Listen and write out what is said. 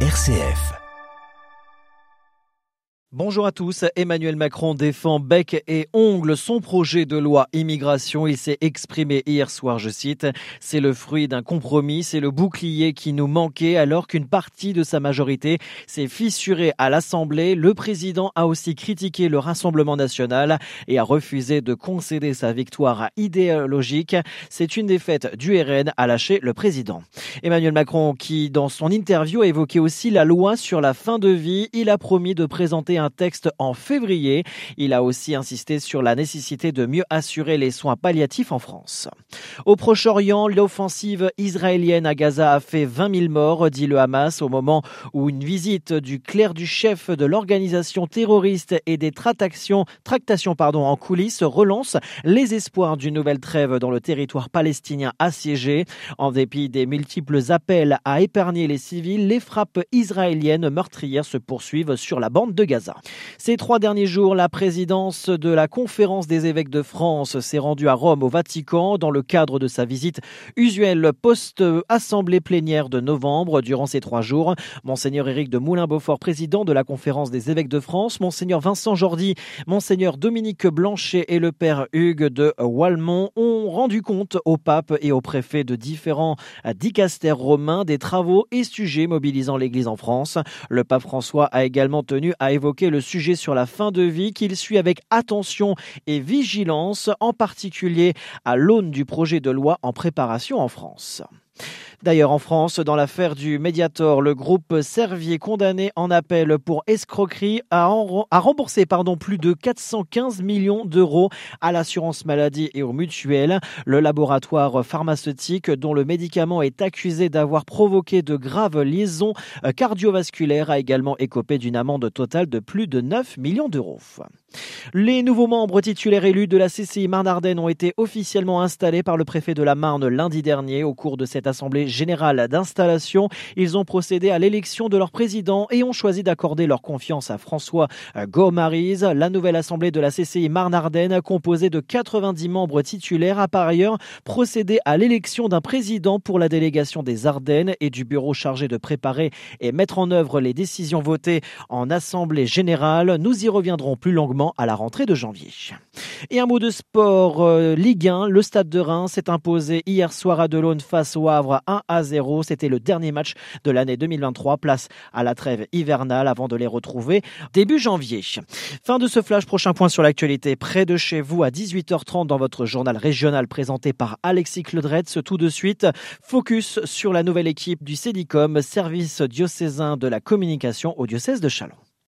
RCF. Bonjour à tous. Emmanuel Macron défend bec et ongle son projet de loi immigration. Il s'est exprimé hier soir, je cite, c'est le fruit d'un compromis, c'est le bouclier qui nous manquait alors qu'une partie de sa majorité s'est fissurée à l'Assemblée. Le président a aussi critiqué le Rassemblement national et a refusé de concéder sa victoire idéologique. C'est une défaite du RN, a lâché le président. Emmanuel Macron qui, dans son interview, a évoqué aussi la loi sur la fin de vie. Il a promis de présenter un texte en février. Il a aussi insisté sur la nécessité de mieux assurer les soins palliatifs en France. Au Proche-Orient, l'offensive israélienne à Gaza a fait 20 000 morts, dit le Hamas, au moment où une visite du clerc du chef de l'organisation terroriste et des tractations, en coulisses relance les espoirs d'une nouvelle trêve dans le territoire palestinien assiégé. En dépit des multiples appels à épargner les civils, les frappes israéliennes meurtrières se poursuivent sur la bande de Gaza. Ces trois derniers jours, la présidence de la conférence des évêques de France s'est rendue à Rome au Vatican dans le cadre de sa visite usuelle post-assemblée plénière de novembre. Durant ces trois jours, Monseigneur Éric de Moulin-Beaufort, président de la conférence des évêques de France, Monseigneur Vincent Jordi, Monseigneur Dominique Blanchet et le Père Hugues de Walmont ont rendu compte au pape et au préfet de différents dicastères romains des travaux et sujets mobilisant l'Église en France. Le pape François a également tenu à évoquer le sujet sur la fin de vie qu'il suit avec attention et vigilance, en particulier à l'aune du projet de loi en préparation en France. D'ailleurs, en France, dans l'affaire du Mediator, le groupe Servier condamné en appel pour escroquerie a, remboursé plus de 415 millions d'euros à l'assurance maladie et aux mutuelles. Le laboratoire pharmaceutique dont le médicament est accusé d'avoir provoqué de graves liaisons cardiovasculaires a également écopé d'une amende totale de plus de 9 millions d'euros. Les nouveaux membres titulaires élus de la CCI Marne-Ardenne ont été officiellement installés par le préfet de la Marne lundi dernier au cours de cette assemblée générale d'installation. Ils ont procédé à l'élection de leur président et ont choisi d'accorder leur confiance à François Gomariz. La nouvelle assemblée de la CCI Marne-Ardenne, composée de 90 membres titulaires, a par ailleurs procédé à l'élection d'un président pour la délégation des Ardennes et du bureau chargé de préparer et mettre en œuvre les décisions votées en assemblée générale. Nous y reviendrons plus longuement à la rentrée de janvier. Et un mot de sport, euh, Ligue 1, le Stade de Reims s'est imposé hier soir à Delaune face au Havre 1 à 0. C'était le dernier match de l'année 2023, place à la trêve hivernale avant de les retrouver début janvier. Fin de ce flash, prochain point sur l'actualité près de chez vous à 18h30 dans votre journal régional présenté par Alexis Cledretz. Tout de suite, focus sur la nouvelle équipe du CEDICOM, service diocésain de la communication au diocèse de Chalon.